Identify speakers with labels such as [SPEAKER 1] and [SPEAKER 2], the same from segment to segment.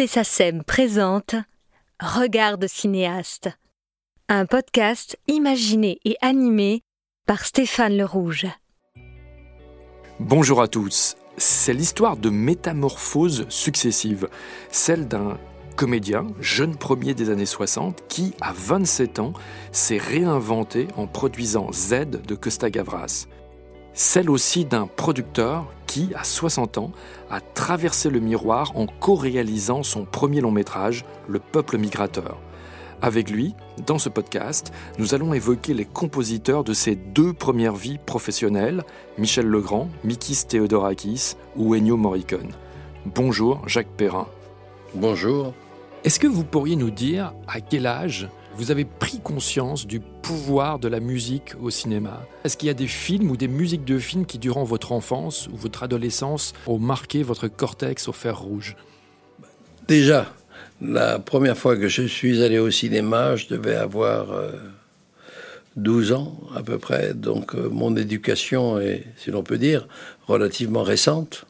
[SPEAKER 1] Musée SACEM présente Regarde cinéaste, un podcast imaginé et animé par Stéphane Le Rouge.
[SPEAKER 2] Bonjour à tous. C'est l'histoire de métamorphoses successives, celle d'un comédien, jeune premier des années 60, qui, à 27 ans, s'est réinventé en produisant Z de Costa Gavras. Celle aussi d'un producteur qui, à 60 ans, a traversé le miroir en co-réalisant son premier long métrage, Le Peuple migrateur. Avec lui, dans ce podcast, nous allons évoquer les compositeurs de ses deux premières vies professionnelles, Michel Legrand, Mikis Theodorakis ou Ennio Morricone. Bonjour Jacques Perrin.
[SPEAKER 3] Bonjour.
[SPEAKER 2] Est-ce que vous pourriez nous dire à quel âge vous avez pris conscience du pouvoir de la musique au cinéma. Est-ce qu'il y a des films ou des musiques de films qui, durant votre enfance ou votre adolescence, ont marqué votre cortex au fer rouge?
[SPEAKER 3] Déjà, la première fois que je suis allé au cinéma, je devais avoir 12 euh, ans à peu près. Donc euh, mon éducation est, si l'on peut dire, relativement récente.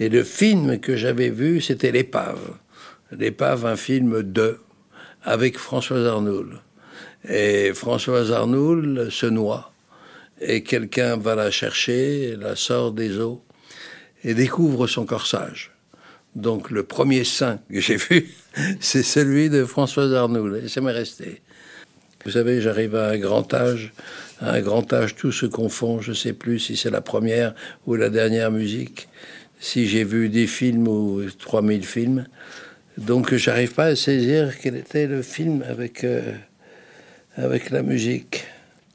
[SPEAKER 3] Et le film que j'avais vu, c'était L'épave. L'épave, un film de avec Françoise Arnoul. Et Françoise Arnoul se noie. Et quelqu'un va la chercher, la sort des eaux et découvre son corsage. Donc le premier saint que j'ai vu, c'est celui de Françoise Arnoul. Et ça m'est resté. Vous savez, j'arrive à un grand âge. À un grand âge, tout se confond. Je ne sais plus si c'est la première ou la dernière musique. Si j'ai vu des films ou 3000 films. Donc j'arrive pas à saisir quel était le film avec, euh, avec la musique.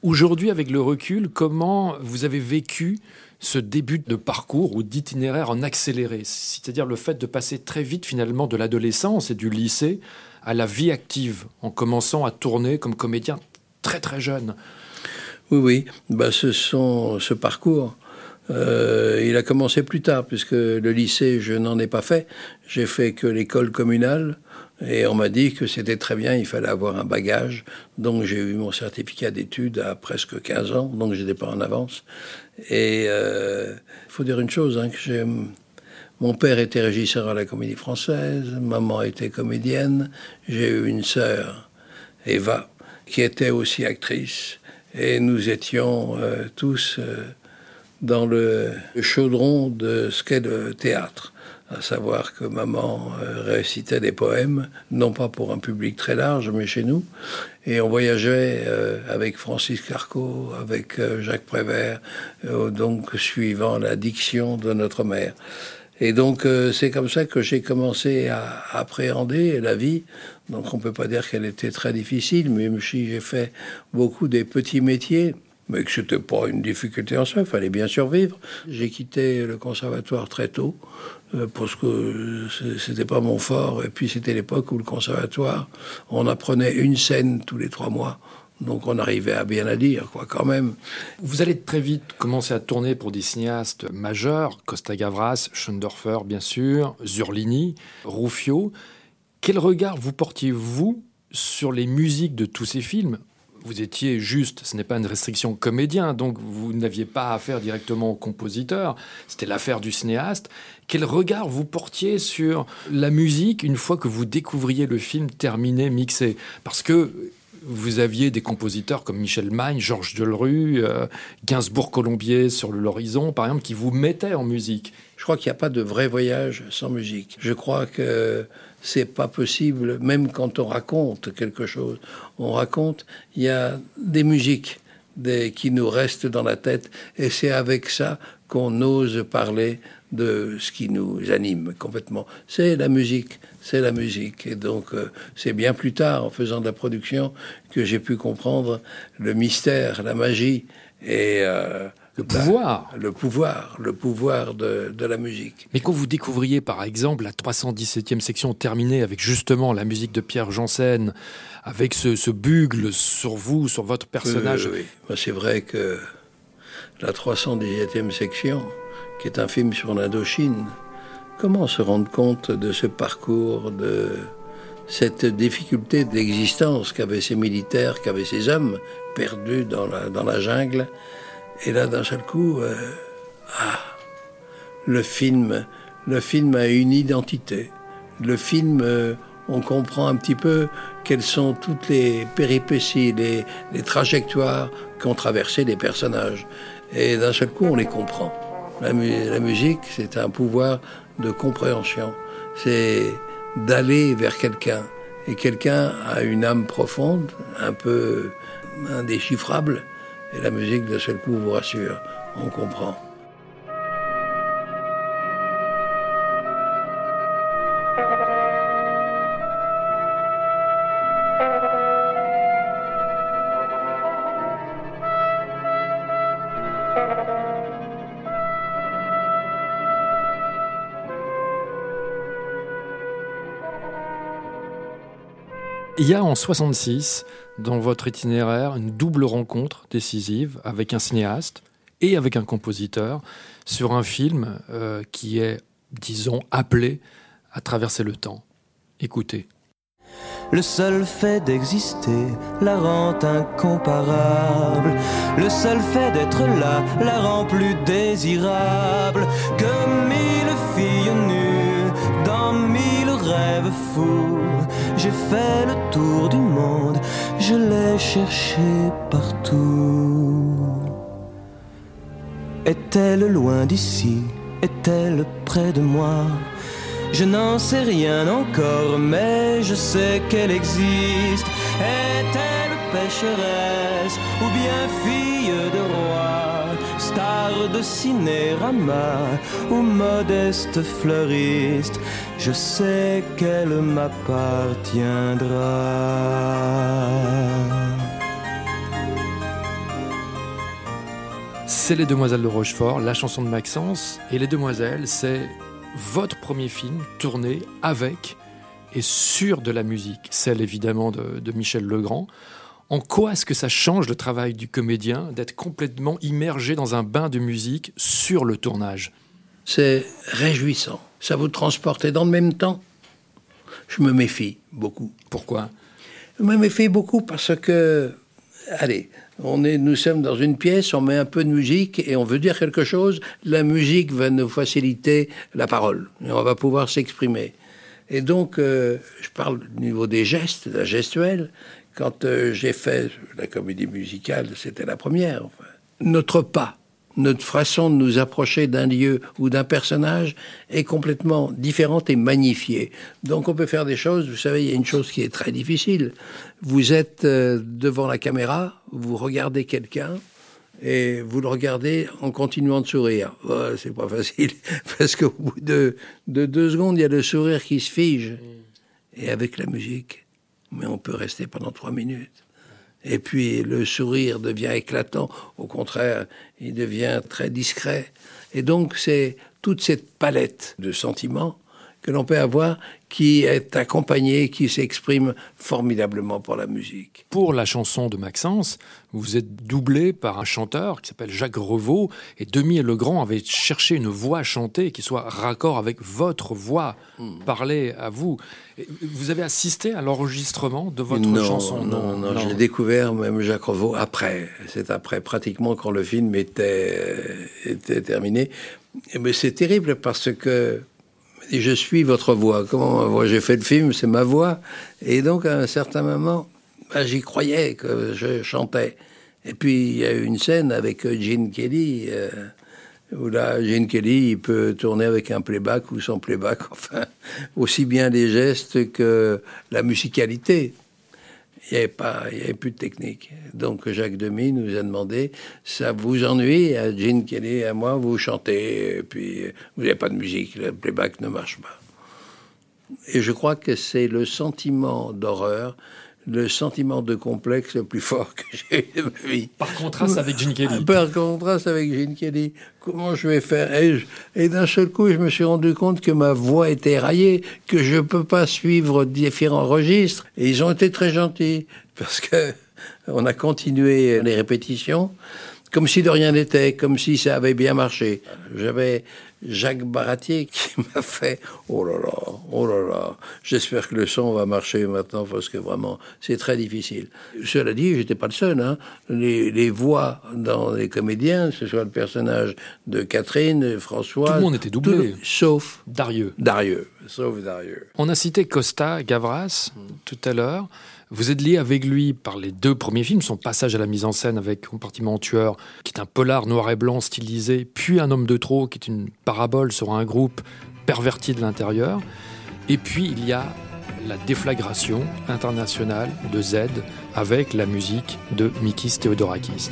[SPEAKER 2] Aujourd'hui, avec le recul, comment vous avez vécu ce début de parcours ou d'itinéraire en accéléré? C'est-à-dire le fait de passer très vite finalement de l'adolescence et du lycée à la vie active, en commençant à tourner comme comédien très très jeune.
[SPEAKER 3] Oui, oui, bah, ce, sont, ce parcours euh, il a commencé plus tard, puisque le lycée, je n'en ai pas fait. J'ai fait que l'école communale. Et on m'a dit que c'était très bien, il fallait avoir un bagage. Donc j'ai eu mon certificat d'études à presque 15 ans, donc j'étais pas en avance. Et il euh, faut dire une chose, hein, que mon père était régisseur à la comédie française, maman était comédienne, j'ai eu une sœur, Eva, qui était aussi actrice. Et nous étions euh, tous dans le chaudron de ce qu'est le théâtre. À savoir que maman euh, récitait des poèmes, non pas pour un public très large, mais chez nous. Et on voyageait euh, avec Francis Carco, avec euh, Jacques Prévert, donc suivant la diction de notre mère. Et donc c'est comme ça que j'ai commencé à appréhender la vie. Donc on peut pas dire qu'elle était très difficile, même si j'ai fait beaucoup des petits métiers mais que c'était pas une difficulté en soi, il fallait bien survivre. J'ai quitté le conservatoire très tôt, euh, parce que c'était pas mon fort, et puis c'était l'époque où le conservatoire, on apprenait une scène tous les trois mois. Donc on arrivait à bien à dire, quoi, quand même.
[SPEAKER 2] Vous allez très vite commencer à tourner pour des cinéastes majeurs, Costa Gavras, Schoendorfer, bien sûr, Zurlini, Ruffio. Quel regard vous portiez-vous sur les musiques de tous ces films vous étiez juste, ce n'est pas une restriction comédien, donc vous n'aviez pas affaire directement au compositeur, c'était l'affaire du cinéaste. Quel regard vous portiez sur la musique une fois que vous découvriez le film terminé, mixé? Parce que vous aviez des compositeurs comme Michel Magne, Georges Delru, euh, Gainsbourg-Colombier sur l'horizon, par exemple, qui vous mettaient en musique.
[SPEAKER 3] Je crois qu'il n'y a pas de vrai voyage sans musique. Je crois que c'est pas possible, même quand on raconte quelque chose. On raconte, il y a des musiques qui nous restent dans la tête, et c'est avec ça qu'on ose parler de ce qui nous anime complètement. C'est la musique, c'est la musique. Et donc, euh, c'est bien plus tard, en faisant de la production, que j'ai pu comprendre le mystère, la magie et euh,
[SPEAKER 2] le pouvoir.
[SPEAKER 3] le pouvoir, le pouvoir de, la musique.
[SPEAKER 2] Mais quand vous découvriez par exemple la 317e section terminée avec justement la musique de Pierre Janssen, avec ce, bugle sur vous, sur votre personnage.
[SPEAKER 3] oui, c'est vrai que la 317e section, qui est un film sur l'Indochine, comment se rendre compte de ce parcours, de cette difficulté d'existence qu'avaient ces militaires, qu'avaient ces hommes perdus dans la, dans la jungle et là, d'un seul coup, euh, ah, le film, le film a une identité. le film, euh, on comprend un petit peu quelles sont toutes les péripéties, les, trajectoires qu'ont traversé les personnages. Et d'un seul coup, on les comprend. La musique, c'est un pouvoir de compréhension. C'est d'aller vers quelqu'un. Et quelqu'un a une âme profonde, un peu indéchiffrable. Et la musique, d'un seul coup, vous rassure. On comprend.
[SPEAKER 2] Il y a en 66, dans votre itinéraire, une double rencontre décisive avec un cinéaste et avec un compositeur sur un film euh, qui est, disons, appelé à traverser le temps. Écoutez.
[SPEAKER 4] Le seul fait d'exister la rend incomparable. Le seul fait d'être là la rend plus désirable que mille filles nues dans mille rêves fous. J'ai fait le tour du monde, je l'ai cherché partout. Est-elle loin d'ici? Est-elle près de moi? Je n'en sais rien encore, mais je sais qu'elle existe. Est-elle pécheresse ou bien fille de roi? Star de cinérama ou modeste fleuriste je sais qu'elle m'appartiendra.
[SPEAKER 2] C'est Les Demoiselles de Rochefort, la chanson de Maxence. Et Les Demoiselles, c'est votre premier film tourné avec et sur de la musique, celle évidemment de, de Michel Legrand. En quoi est-ce que ça change le travail du comédien d'être complètement immergé dans un bain de musique sur le tournage?
[SPEAKER 3] C'est réjouissant ça vous transporte. Et dans le même temps, je me méfie beaucoup.
[SPEAKER 2] Pourquoi?
[SPEAKER 3] Je me méfie beaucoup parce que, allez, on est, nous sommes dans une pièce, on met un peu de musique et on veut dire quelque chose. La musique va nous faciliter la parole et on va pouvoir s'exprimer. Et donc, euh, je parle au niveau des gestes, de la gestuelle. Quand euh, j'ai fait la comédie musicale, c'était la première. Notre pas, notre façon de nous approcher d'un lieu ou d'un personnage est complètement différente et magnifiée. Donc on peut faire des choses, vous savez, il y a une chose qui est très difficile. Vous êtes euh, devant la caméra, vous regardez quelqu'un, et vous le regardez en continuant de sourire. c'est pas facile, parce qu'au bout de, de, deux secondes, il y a le sourire qui se fige. Et avec la musique, mais on peut rester pendant trois minutes. Et puis le sourire devient éclatant. Au contraire, il devient très discret. Et donc c'est toute cette palette de sentiments que l'on peut avoir qui est accompagné, qui s'exprime formidablement pour la musique.
[SPEAKER 2] Pour la chanson de Maxence, vous êtes doublé par un chanteur qui s'appelle Jacques Revaux, et Demi et Legrand avaient cherché une voix à chanter qui soit raccord avec votre voix, parler à vous. Vous avez assisté à l'enregistrement de votre chanson?
[SPEAKER 3] Non, non, non, j'ai découvert même Jacques Revaux après. C'est après, pratiquement quand le film était, était terminé. Mais c'est terrible parce que je suis votre voix. Comment moi j'ai fait le film, c'est ma voix. Et donc à un certain moment, bah, j'y croyais que je chantais. Et puis il y a eu une scène avec Gene Kelly. Euh, où là, Gene Kelly, il peut tourner avec un playback ou sans playback, enfin, aussi bien les gestes que la musicalité il n'y avait, pas, y avait plus de technique. Donc Jacques Demy nous a demandé, ça vous ennuie, à Gene Kelly et à moi, vous chantez, et puis vous n'avez pas de musique, le playback ne marche pas. Et je crois que c'est le sentiment d'horreur le sentiment de complexe le plus fort que j'ai eu de ma vie.
[SPEAKER 2] Par contraste avec Gene Kelly.
[SPEAKER 3] Par contraste avec Gene Kelly. Comment je vais faire? Et, d'un seul coup, je me suis rendu compte que ma voix était raillée, que je ne peux pas suivre différents registres. Et ils ont été très gentils, parce que on a continué les répétitions comme si de rien n'était, comme si ça avait bien marché. J'avais Jacques Baratier qui m'a fait oh là là, oh là là. J'espère que le son va marcher maintenant parce que vraiment c'est très difficile. Cela dit, j'étais pas le seul. Hein. Les, les, voix dans les comédiens, ce soit le personnage de Catherine, François,
[SPEAKER 2] tout le monde était doublé,
[SPEAKER 3] sauf
[SPEAKER 2] Darieux.
[SPEAKER 3] Darieux, sauf Darieux.
[SPEAKER 2] On a cité Costa Gavras tout à l'heure. Vous êtes lié avec lui par les deux premiers films, son passage à la mise en scène avec Compartiment Tueur, qui est un polar noir et blanc stylisé, puis Un homme de trop, qui est une parabole sur un groupe perverti de l'intérieur. Et puis il y a la déflagration internationale de Z avec la musique de Mikis Theodorakis.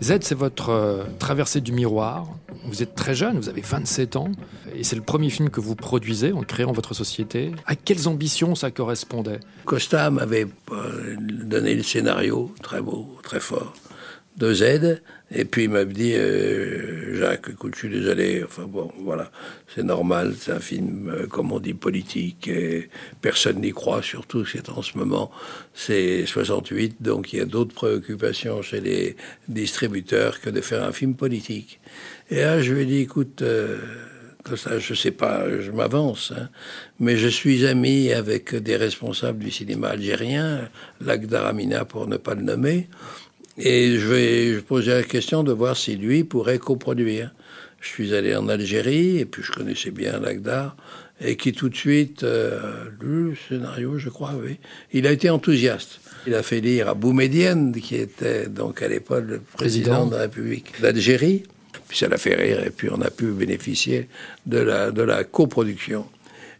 [SPEAKER 2] Z, c'est votre euh, traversée du miroir. Vous êtes très jeune, vous avez 27 ans, et c'est le premier film que vous produisez en créant votre société. À quelles ambitions ça correspondait?
[SPEAKER 3] Costa m'avait euh, donné le scénario, très beau, très fort de Z. Et puis il m'a dit, euh, Jacques, écoute, je suis désolé, enfin bon, voilà, c'est normal, c'est un film, euh, comme on dit, politique, et personne n'y croit, surtout c'est en ce moment, c'est 68, donc il y a d'autres préoccupations chez les distributeurs que de faire un film politique. Et là, je lui ai dit, écoute, euh, ça, je sais pas, je m'avance, hein, mais je suis ami avec des responsables du cinéma algérien, Lagdar Amina pour ne pas le nommer, et je vais poser la question de voir si lui pourrait coproduire. Je suis allé en Algérie, et puis je connaissais bien Lagdar, et qui tout de suite, euh, le scénario, je crois, oui, il a été enthousiaste. Il a fait lire à Boumedienne, qui était donc à l'époque le président, de la République d'Algérie, puis ça l'a fait rire, et puis on a pu bénéficier de la, de la coproduction.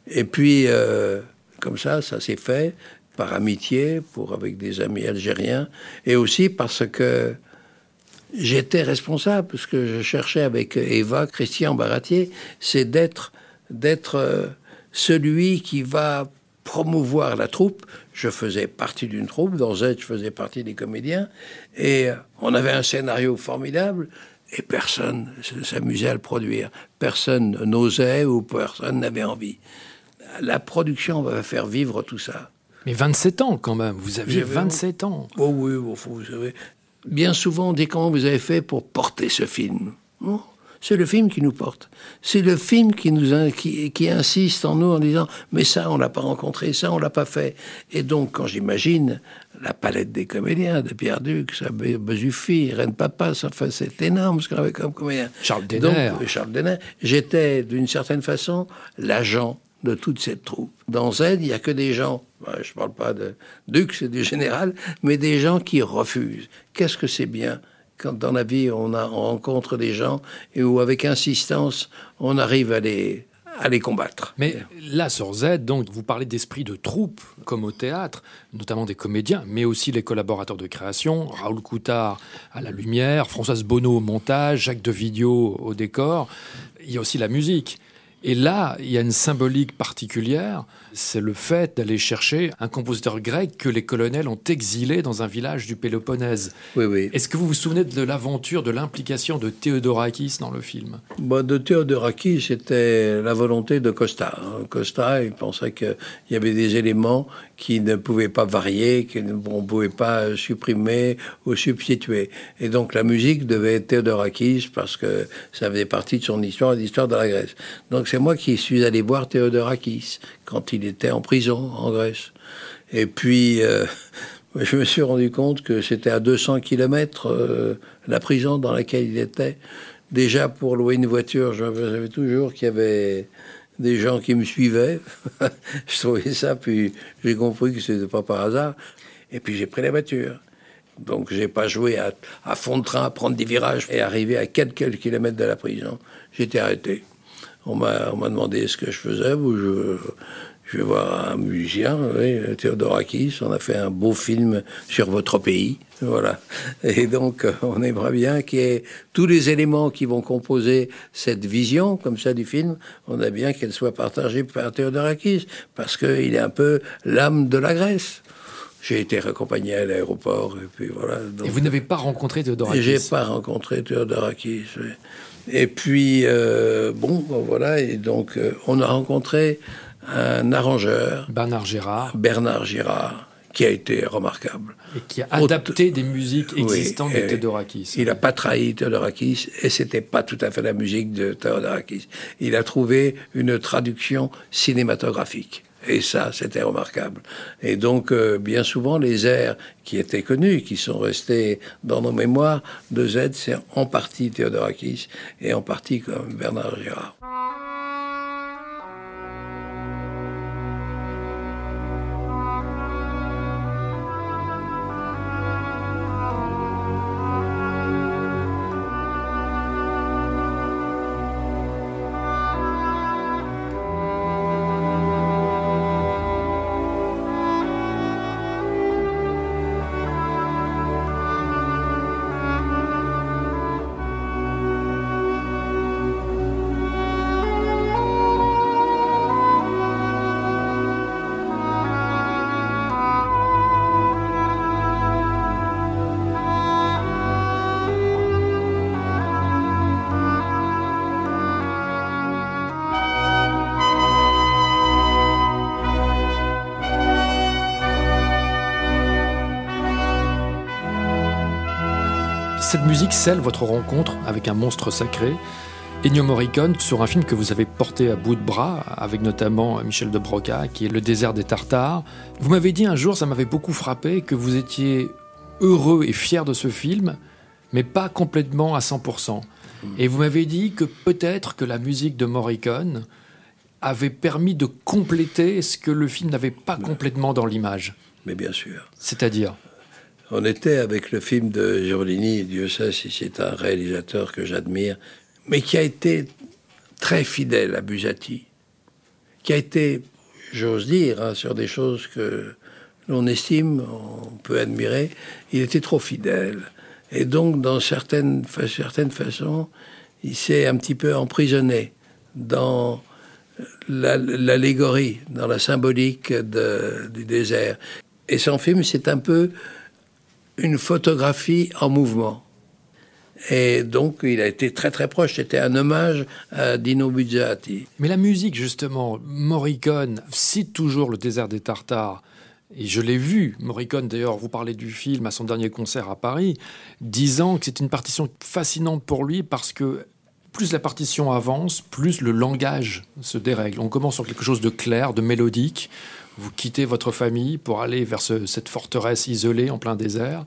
[SPEAKER 3] Et puis, euh, comme ça, ça s'est fait par amitié pour avec des amis algériens et aussi parce que j'étais responsable parce que je cherchais avec Eva Christian Baratier c'est d'être d'être euh, celui qui va promouvoir la troupe. Je faisais partie d'une troupe dans Z je faisais partie des comédiens et on avait un scénario formidable et personne s'amusait à le produire. Personne n'osait ou personne n'avait envie. La production va faire vivre tout ça
[SPEAKER 2] mais 27 ans quand même, vous aviez 27 ans.
[SPEAKER 3] Oh oui, vous savez. Bien souvent, on dit comment vous avez fait pour porter ce film. c'est le film qui nous porte. C'est le film qui nous qui, qui, insiste en nous en disant mais ça on l'a pas rencontré, ça on l'a pas fait. Et donc quand j'imagine la palette des comédiens de Pierre Duc, ça Bezuffi, Reine Papa, ça fait c'est énorme ce qu'on avait comme comédien.
[SPEAKER 2] Charles Denner.
[SPEAKER 3] Donc, Charles Denner. J'étais d'une certaine façon l'agent de toute cette troupe. Dans Z, il n'y a que des gens, ben, je ne parle pas de Dux et du général, mais des gens qui refusent. Qu'est-ce que c'est bien quand dans la vie on, rencontre des gens et où avec insistance on arrive à les, à les combattre.
[SPEAKER 2] Mais là, sur Z, donc, vous parlez d'esprit de troupe, comme au théâtre, notamment des comédiens, mais aussi les collaborateurs de création, Raoul Coutard à la lumière, Françoise Bonneau au montage, Jacques de Vidio au décor. Il y a aussi la musique. Et là, il y a une symbolique particulière, c'est le fait d'aller chercher un compositeur grec que les colonels ont exilé dans un village du Péloponnèse.
[SPEAKER 3] Oui, oui.
[SPEAKER 2] Est-ce que vous vous souvenez de l'aventure, de l'implication de Théodorakis dans le film?
[SPEAKER 3] Bon, De Théodorakis, c'était la volonté de Costa. Costa, il pensait qu'il y avait des éléments qui ne pouvaient pas varier, qu'on ne pouvait pas supprimer ou substituer. Et donc la musique devait être Théodorakis parce que ça faisait partie de son histoire, de l'histoire de la Grèce. Donc c'est moi qui suis allé voir Théodorakis quand il était en prison en Grèce. Et puis, euh, je me suis rendu compte que c'était à 200 km euh, la prison dans laquelle il était. Déjà, pour louer une voiture, je savais toujours qu'il y avait des gens qui me suivaient. je trouvais ça, puis j'ai compris que c'était pas par hasard. Et puis j'ai pris la voiture. Donc j'ai pas joué à, fond de train, à prendre des virages et arrivé à quelques kilomètres de la prison. J'étais arrêté. On m'a demandé ce que je faisais. Où je, je vais voir un musicien, oui, Théodorakis. On a fait un beau film sur votre pays. Voilà. Et donc, on aimerait bien qu'il y ait tous les éléments qui vont composer cette vision, comme ça, du film. On a bien qu'elle soit partagée par Théodorakis, parce qu'il est un peu l'âme de la Grèce. J'ai été raccompagné à l'aéroport, et puis voilà.
[SPEAKER 2] et vous n'avez pas rencontré Théodorakis
[SPEAKER 3] J'ai pas rencontré Théodorakis. Et puis, euh, bon, voilà, et donc, euh, on a rencontré un arrangeur.
[SPEAKER 2] Bernard Gérard.
[SPEAKER 3] Bernard Girard, qui a été remarquable.
[SPEAKER 2] Et qui a adapté des musiques existantes de Theodorakis.
[SPEAKER 3] Il n'a pas trahi Theodorakis, et c'était pas tout à fait la musique de Theodorakis. Il a trouvé une traduction cinématographique. Et ça, c'était remarquable. Et donc, euh, bien souvent, les airs qui étaient connus, qui sont restés dans nos mémoires de Z, c'est en partie Théodorakis et en partie comme Bernard Girard.
[SPEAKER 2] Cette musique scelle votre rencontre avec un monstre sacré, Ennio Morricone, sur un film que vous avez porté à bout de bras, avec notamment Michel de Broca, qui est Le désert des Tartares. Vous m'avez dit un jour, ça m'avait beaucoup frappé, que vous étiez heureux et fier de ce film, mais pas complètement à 100%. Et vous m'avez dit que peut-être que la musique de Morricone avait permis de compléter ce que le film n'avait pas complètement dans l'image.
[SPEAKER 3] Mais bien sûr.
[SPEAKER 2] C'est-à-dire?
[SPEAKER 3] On était avec le film de Giorlini, Dieu sait si c'est un réalisateur que j'admire, mais qui a été très fidèle à Busati, qui a été, j'ose dire, hein, sur des choses que l'on estime, on peut admirer, il était trop fidèle. Et donc, dans certaines, certaines façons, il s'est un petit peu emprisonné dans l'allégorie, dans la symbolique du désert. Et son film, c'est un peu une photographie en mouvement. Et donc, il a été très très proche. C'était un hommage à Dino Buzzati.
[SPEAKER 2] Mais la musique, justement, Morricone cite toujours le désert des Tartares. Et je l'ai vu, Morricone d'ailleurs, vous parlez du film à son dernier concert à Paris, disant que c'est une partition fascinante pour lui parce que plus la partition avance, plus le langage se dérègle. On commence sur quelque chose de clair, de mélodique, vous quittez votre famille pour aller vers cette forteresse isolée en plein désert.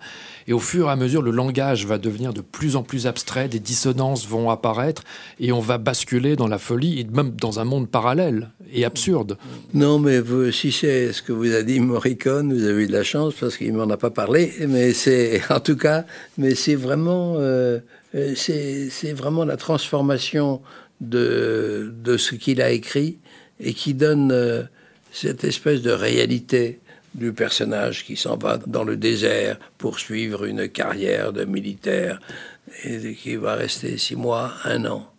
[SPEAKER 2] Et au fur et à mesure, le langage va devenir de plus en plus abstrait, des dissonances vont apparaître et on va basculer dans la folie et même dans un monde parallèle et absurde.
[SPEAKER 3] Non, mais si c'est ce que vous a dit Morricone, vous avez eu de la chance parce qu'il m'en a pas parlé. Mais c'est, en tout cas, mais c'est vraiment, euh, euh, c'est vraiment la transformation de, de ce qu'il a écrit et qui donne. Euh, cette espèce de réalité du personnage qui s'en va dans le désert pour suivre une carrière de militaire et qui va rester six mois, un an,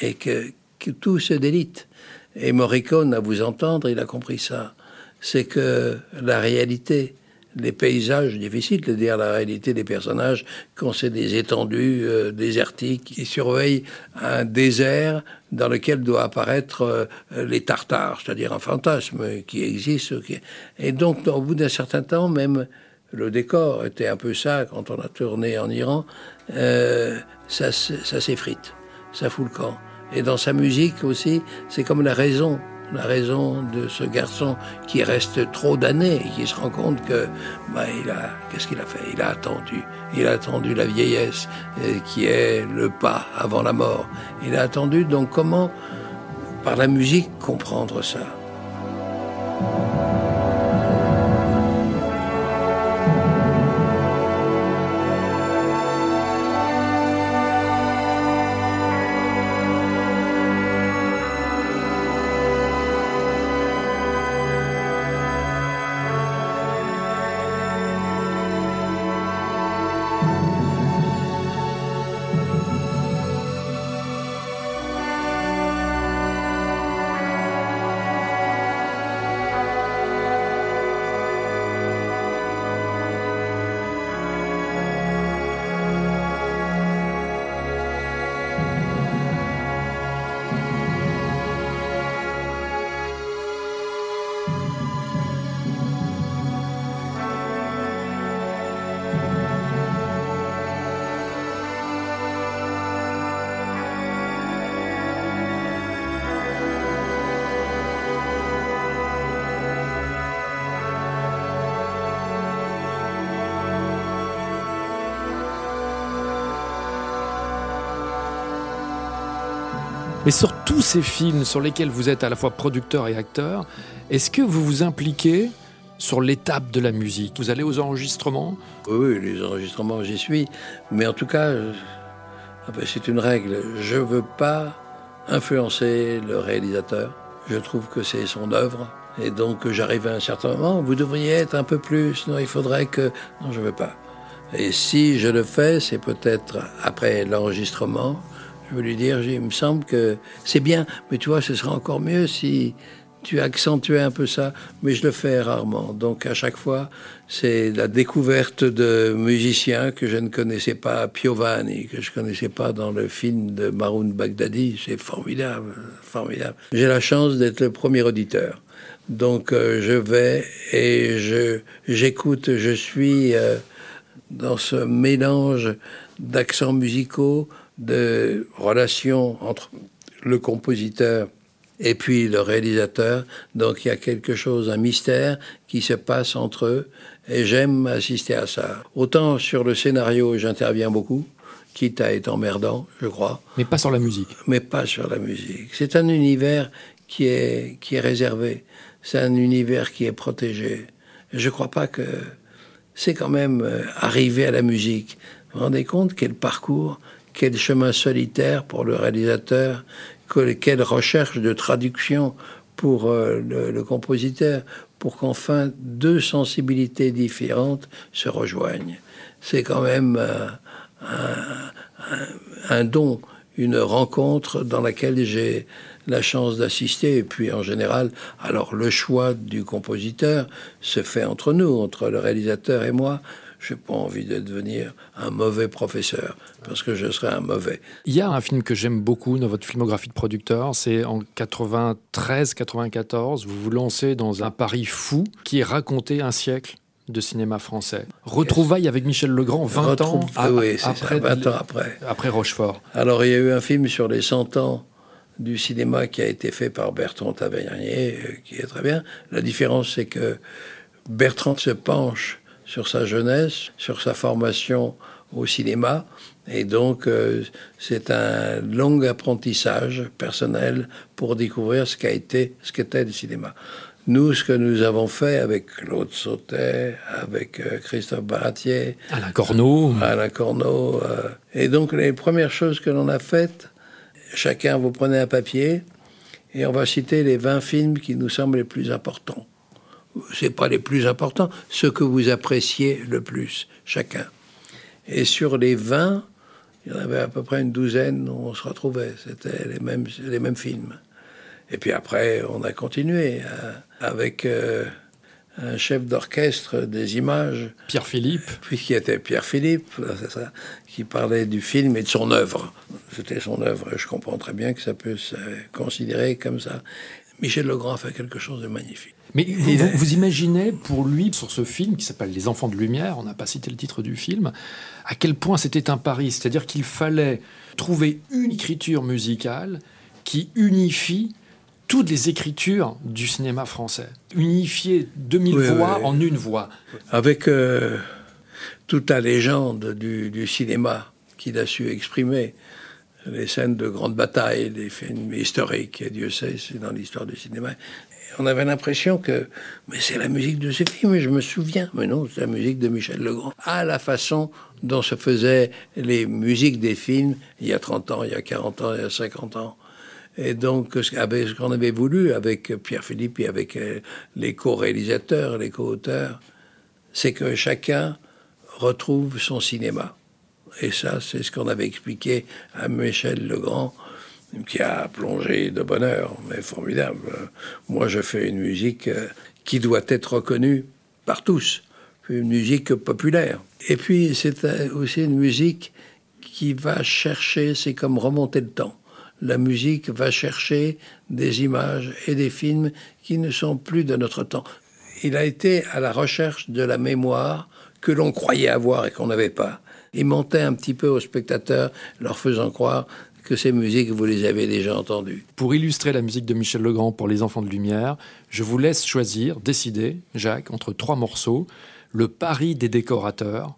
[SPEAKER 3] et que, que tout se délite. Et Morricone, à vous entendre, il a compris ça. C'est que la réalité, les paysages, difficile de dire la réalité des personnages quand c'est des étendues euh, désertiques qui surveillent un désert dans lequel doit apparaître euh, les Tartares, c'est-à-dire un fantasme qui existe. Et donc, au bout d'un certain temps, même le décor était un peu ça quand on a tourné en Iran, euh, ça, ça s'effrite, ça fout le camp. Et dans sa musique aussi, c'est comme la raison la raison de ce garçon qui reste trop d'années et qui se rend compte que bah, il a qu'est-ce qu'il a fait? Il a attendu. Il a attendu la vieillesse euh, qui est le pas avant la mort. Il a attendu donc comment par la musique, comprendre ça?
[SPEAKER 2] Mais sur tous ces films sur lesquels vous êtes à la fois producteur et acteur, est-ce que vous vous impliquez sur l'étape de la musique? Vous allez aux enregistrements?
[SPEAKER 3] Oui, les enregistrements, j'y suis. Mais en tout cas, ah ben, c'est une règle. Je ne veux pas influencer le réalisateur. Je trouve que c'est son œuvre. Et donc, j'arrive à un certain moment, vous devriez être un peu plus. Non, il faudrait que. Non, je ne veux pas. Et si je le fais, c'est peut-être après l'enregistrement je veux lui dire, il me semble que c'est bien, mais tu vois, ce serait encore mieux si tu accentuais un peu ça, mais je le fais rarement. Donc à chaque fois, c'est la découverte de musiciens que je ne connaissais pas, Piovani, que je connaissais pas dans le film de Maroun Baghdadi. C'est formidable, formidable. J'ai la chance d'être le premier auditeur. Donc euh, je vais et je j'écoute, je suis euh, dans ce mélange d'accents musicaux, de relation entre le compositeur et puis le réalisateur. Donc il y a quelque chose, un mystère qui se passe entre eux et j'aime assister à ça. Autant sur le scénario, j'interviens beaucoup, quitte à être emmerdant, je crois.
[SPEAKER 2] Mais pas sur la musique.
[SPEAKER 3] Mais pas sur la musique. C'est un univers qui est, qui est réservé. C'est un univers qui est protégé. Je ne crois pas que c'est quand même euh, arrivé à la musique. Vous vous rendez compte quel parcours quel chemin solitaire pour le réalisateur, quelle recherche de traduction pour euh, le, compositeur, pour qu'enfin deux sensibilités différentes se rejoignent. C'est quand même euh, un, don, une rencontre dans laquelle j'ai la chance d'assister. Et puis en général, alors le choix du compositeur se fait entre nous, entre le réalisateur et moi. Je n'ai pas envie de devenir un mauvais professeur, parce que je serais un mauvais.
[SPEAKER 2] Il y a un film que j'aime beaucoup dans votre filmographie de producteur, c'est en 93-94, vous vous lancez dans un pari fou qui est raconté un siècle de cinéma français. Retrouvailles avec Michel Legrand 20 ans,
[SPEAKER 3] après, 20 ans après.
[SPEAKER 2] Après Rochefort.
[SPEAKER 3] Alors il y a eu un film sur les 100 ans du cinéma qui a été fait par Bertrand Tavernier, euh, qui est très bien. La différence, c'est que Bertrand se penche sur sa jeunesse, sur sa formation au cinéma. Et donc, euh, c'est un long apprentissage personnel pour découvrir ce qu'a été, ce qu'était le cinéma. Nous, ce que nous avons fait avec Claude Sautet, avec euh, Christophe Baratier,
[SPEAKER 2] Alain Corneau,
[SPEAKER 3] Alain Corneau, euh, et donc les premières choses que l'on a faites, chacun vous prenez un papier et on va citer les 20 films qui nous semblent les plus importants c'est pas les plus importants, ce que vous appréciez le plus, chacun. Et sur les 20, il y en avait à peu près une douzaine où on se retrouvait. C'était les mêmes, les mêmes films. Et puis après, on a continué euh, avec euh, un chef d'orchestre des images.
[SPEAKER 2] Pierre Philippe.
[SPEAKER 3] Puis qui était Pierre Philippe, ça, qui parlait du film et de son œuvre. C'était son œuvre. Je comprends très bien que ça peut se considérer comme ça. Michel Legrand a fait quelque chose de magnifique.
[SPEAKER 2] Mais vous, imaginez pour lui, sur ce film qui s'appelle Les Enfants de Lumière, on n'a pas cité le titre du film, à quel point c'était un pari. C'est-à-dire qu'il fallait trouver une écriture musicale qui unifie toutes les écritures du cinéma français. Unifier 2000 voix en une voix.
[SPEAKER 3] Avec euh, toute la légende du, du cinéma qu'il a su exprimer. les scènes de grandes batailles, les films historiques, et Dieu sait, c'est dans l'histoire du cinéma. On avait l'impression que, mais c'est la musique de ce film, je me souviens. Mais non, c'est la musique de Michel Legrand. À la façon dont se faisaient les musiques des films il y a 30 ans, il y a 40 ans, il y a 50 ans. Et donc, ce qu'on avait voulu avec Pierre Philippe et avec euh, les co-réalisateurs, les co-auteurs, c'est que chacun retrouve son cinéma. Et ça, c'est ce qu'on avait expliqué à Michel Legrand, qui a plongé de bonheur, mais formidable. Moi, je fais une musique euh, qui doit être reconnue par tous, une musique populaire. Et puis, c'est euh, aussi une musique qui va chercher, c'est comme remonter le temps. La musique va chercher des images et des films qui ne sont plus de notre temps. Il a été à la recherche de la mémoire que l'on croyait avoir et qu'on n'avait pas. Il mentait un petit peu aux spectateurs, leur faisant croire que ces musiques, vous les avez déjà entendues.
[SPEAKER 2] Pour illustrer la musique de Michel Legrand pour Les Enfants de Lumière, je vous laisse choisir, décider, Jacques, entre trois morceaux Le Paris des décorateurs,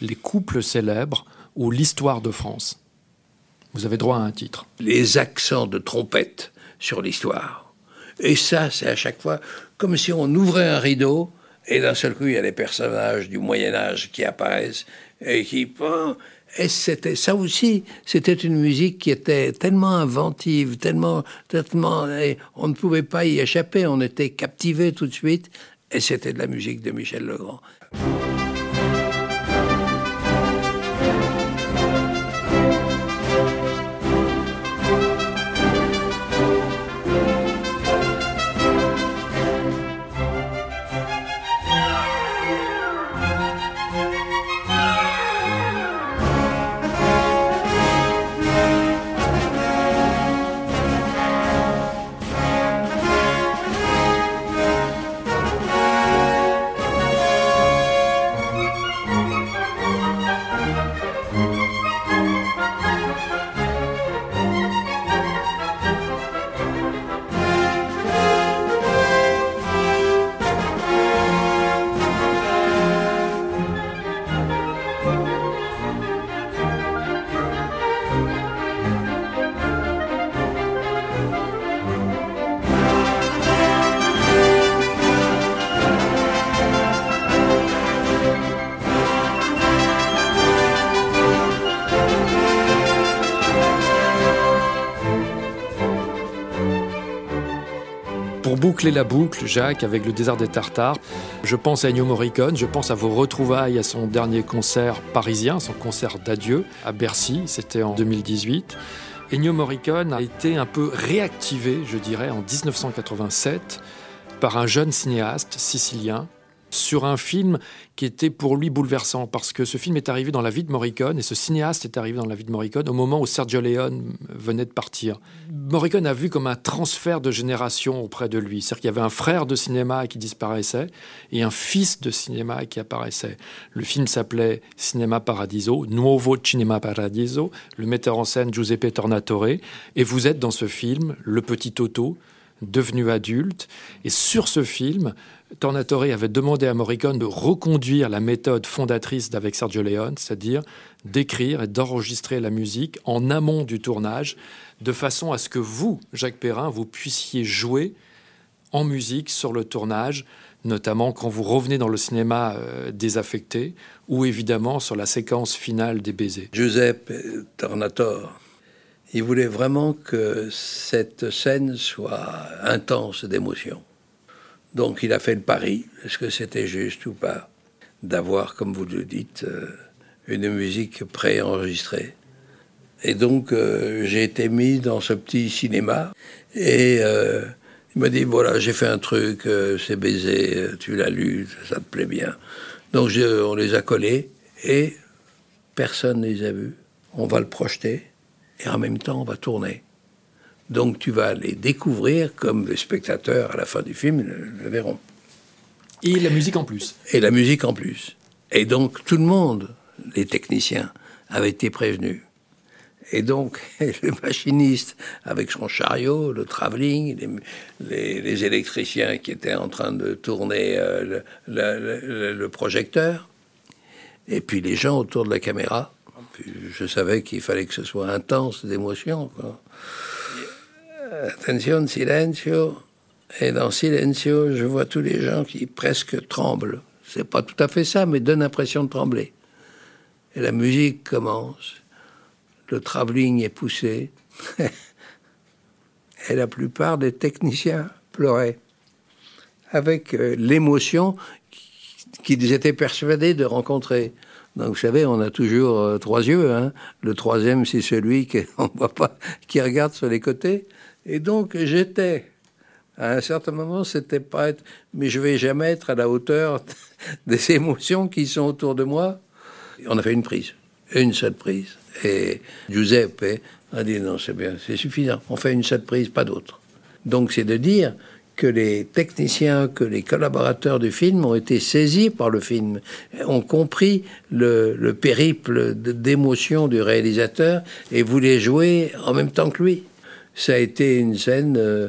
[SPEAKER 2] Les couples célèbres ou L'histoire de France. Vous avez droit à un titre.
[SPEAKER 3] Les accents de trompette sur l'histoire. Et ça, c'est à chaque fois comme si on ouvrait un rideau et d'un seul coup, il y a les personnages du Moyen Âge qui apparaissent et qui... Et c'était ça aussi, c'était une musique qui était tellement inventive, tellement, tellement, on ne pouvait pas y échapper, on était captivé tout de suite, et c'était de la musique de Michel Legrand.
[SPEAKER 2] Boucler la boucle, Jacques, avec le désert des Tartares. Je pense à Ennio Morricone, je pense à vos retrouvailles à son dernier concert parisien, son concert d'adieu à Bercy, c'était en 2018. Ennio Morricone a été un peu réactivé, je dirais, en 1987 par un jeune cinéaste sicilien sur un film qui était pour lui bouleversant, parce que ce film est arrivé dans la vie de Morricone, et ce cinéaste est arrivé dans la vie de Morricone au moment où Sergio Leone venait de partir. Morricone a vu comme un transfert de génération auprès de lui, c'est-à-dire qu'il y avait un frère de cinéma qui disparaissait, et un fils de cinéma qui apparaissait. Le film s'appelait Cinema Paradiso, Nuovo Cinema Paradiso, le metteur en scène Giuseppe Tornatore, et vous êtes dans ce film, le petit Toto, devenu adulte, et sur ce film, Tornatore avait demandé à Morricone de reconduire la méthode fondatrice d'avec Sergio Leone, c'est-à-dire d'écrire et d'enregistrer la musique en amont du tournage, de façon à ce que vous, Jacques Perrin, vous puissiez jouer en musique sur le tournage, notamment quand vous revenez dans le cinéma euh, désaffecté, ou évidemment sur la séquence finale des baisers.
[SPEAKER 3] Giuseppe Tornatore, il voulait vraiment que cette scène soit intense d'émotion. Donc il a fait le pari, est-ce que c'était juste ou pas, d'avoir, comme vous le dites, euh, une musique préenregistrée. Et donc euh, j'ai été mis dans ce petit cinéma et euh, il m'a dit voilà j'ai fait un truc, c'est baisé, tu l'as lu, ça te plaît bien. Donc on les a collés et personne ne les a vus. On va le projeter et en même temps on va tourner. Donc tu vas les découvrir comme les spectateurs à la fin du film le, verront.
[SPEAKER 2] Et la musique en plus.
[SPEAKER 3] Et la musique en plus. Et donc tout le monde, les techniciens, avaient été prévenus. Et donc, le machiniste avec son chariot, le travelling, les, électriciens qui étaient en train de tourner euh, le, le, projecteur, et puis les gens autour de la caméra. je savais qu'il fallait que ce soit intense d'émotion. Attention, silencio. Et dans silencio, je vois tous les gens qui presque tremblent. C'est pas tout à fait ça, mais donne l'impression de trembler. Et la musique commence. Le travelling est poussé. et la plupart des techniciens pleuraient. Avec euh, l'émotion qu'ils étaient persuadés de rencontrer. Donc, vous savez, on a toujours euh, trois yeux. Hein. Le troisième, c'est celui qu'on voit pas, qui regarde sur les côtés. Et donc, j'étais. À un certain moment, c'était pas être, mais je vais jamais être à la hauteur des émotions qui sont autour de moi. On a fait une prise, une seule prise. Et Giuseppe a dit non, c'est bien, c'est suffisant. On fait une seule prise, pas d'autre. Donc, c'est de dire que les techniciens, que les collaborateurs du film ont été saisis par le film, ont compris le, périple d'émotion du réalisateur et voulaient jouer en même temps que lui. Ça a été une scène euh,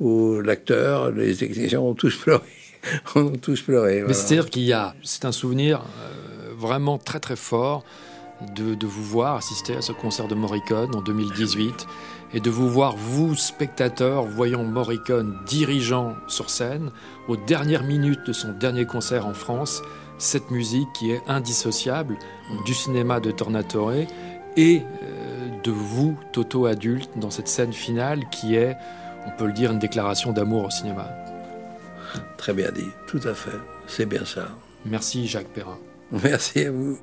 [SPEAKER 3] où l'acteur, les techniciens ont tous pleuré. ont tous pleuré.
[SPEAKER 2] Mais c'est-à-dire qu'il y a, c'est un souvenir euh, vraiment très très fort de, de, vous voir assister à ce concert de Morricone en 2018 et de vous voir, vous, spectateurs, voyant Morricone dirigeant sur scène, aux dernières minutes de son dernier concert en France, cette musique qui est indissociable du cinéma de Tornatore et euh, de vous, Toto adulte, dans cette scène finale qui est, on peut le dire, une déclaration d'amour au cinéma.
[SPEAKER 3] Très bien dit, tout à fait, c'est bien ça.
[SPEAKER 2] Merci Jacques Perrin.
[SPEAKER 3] Merci à vous.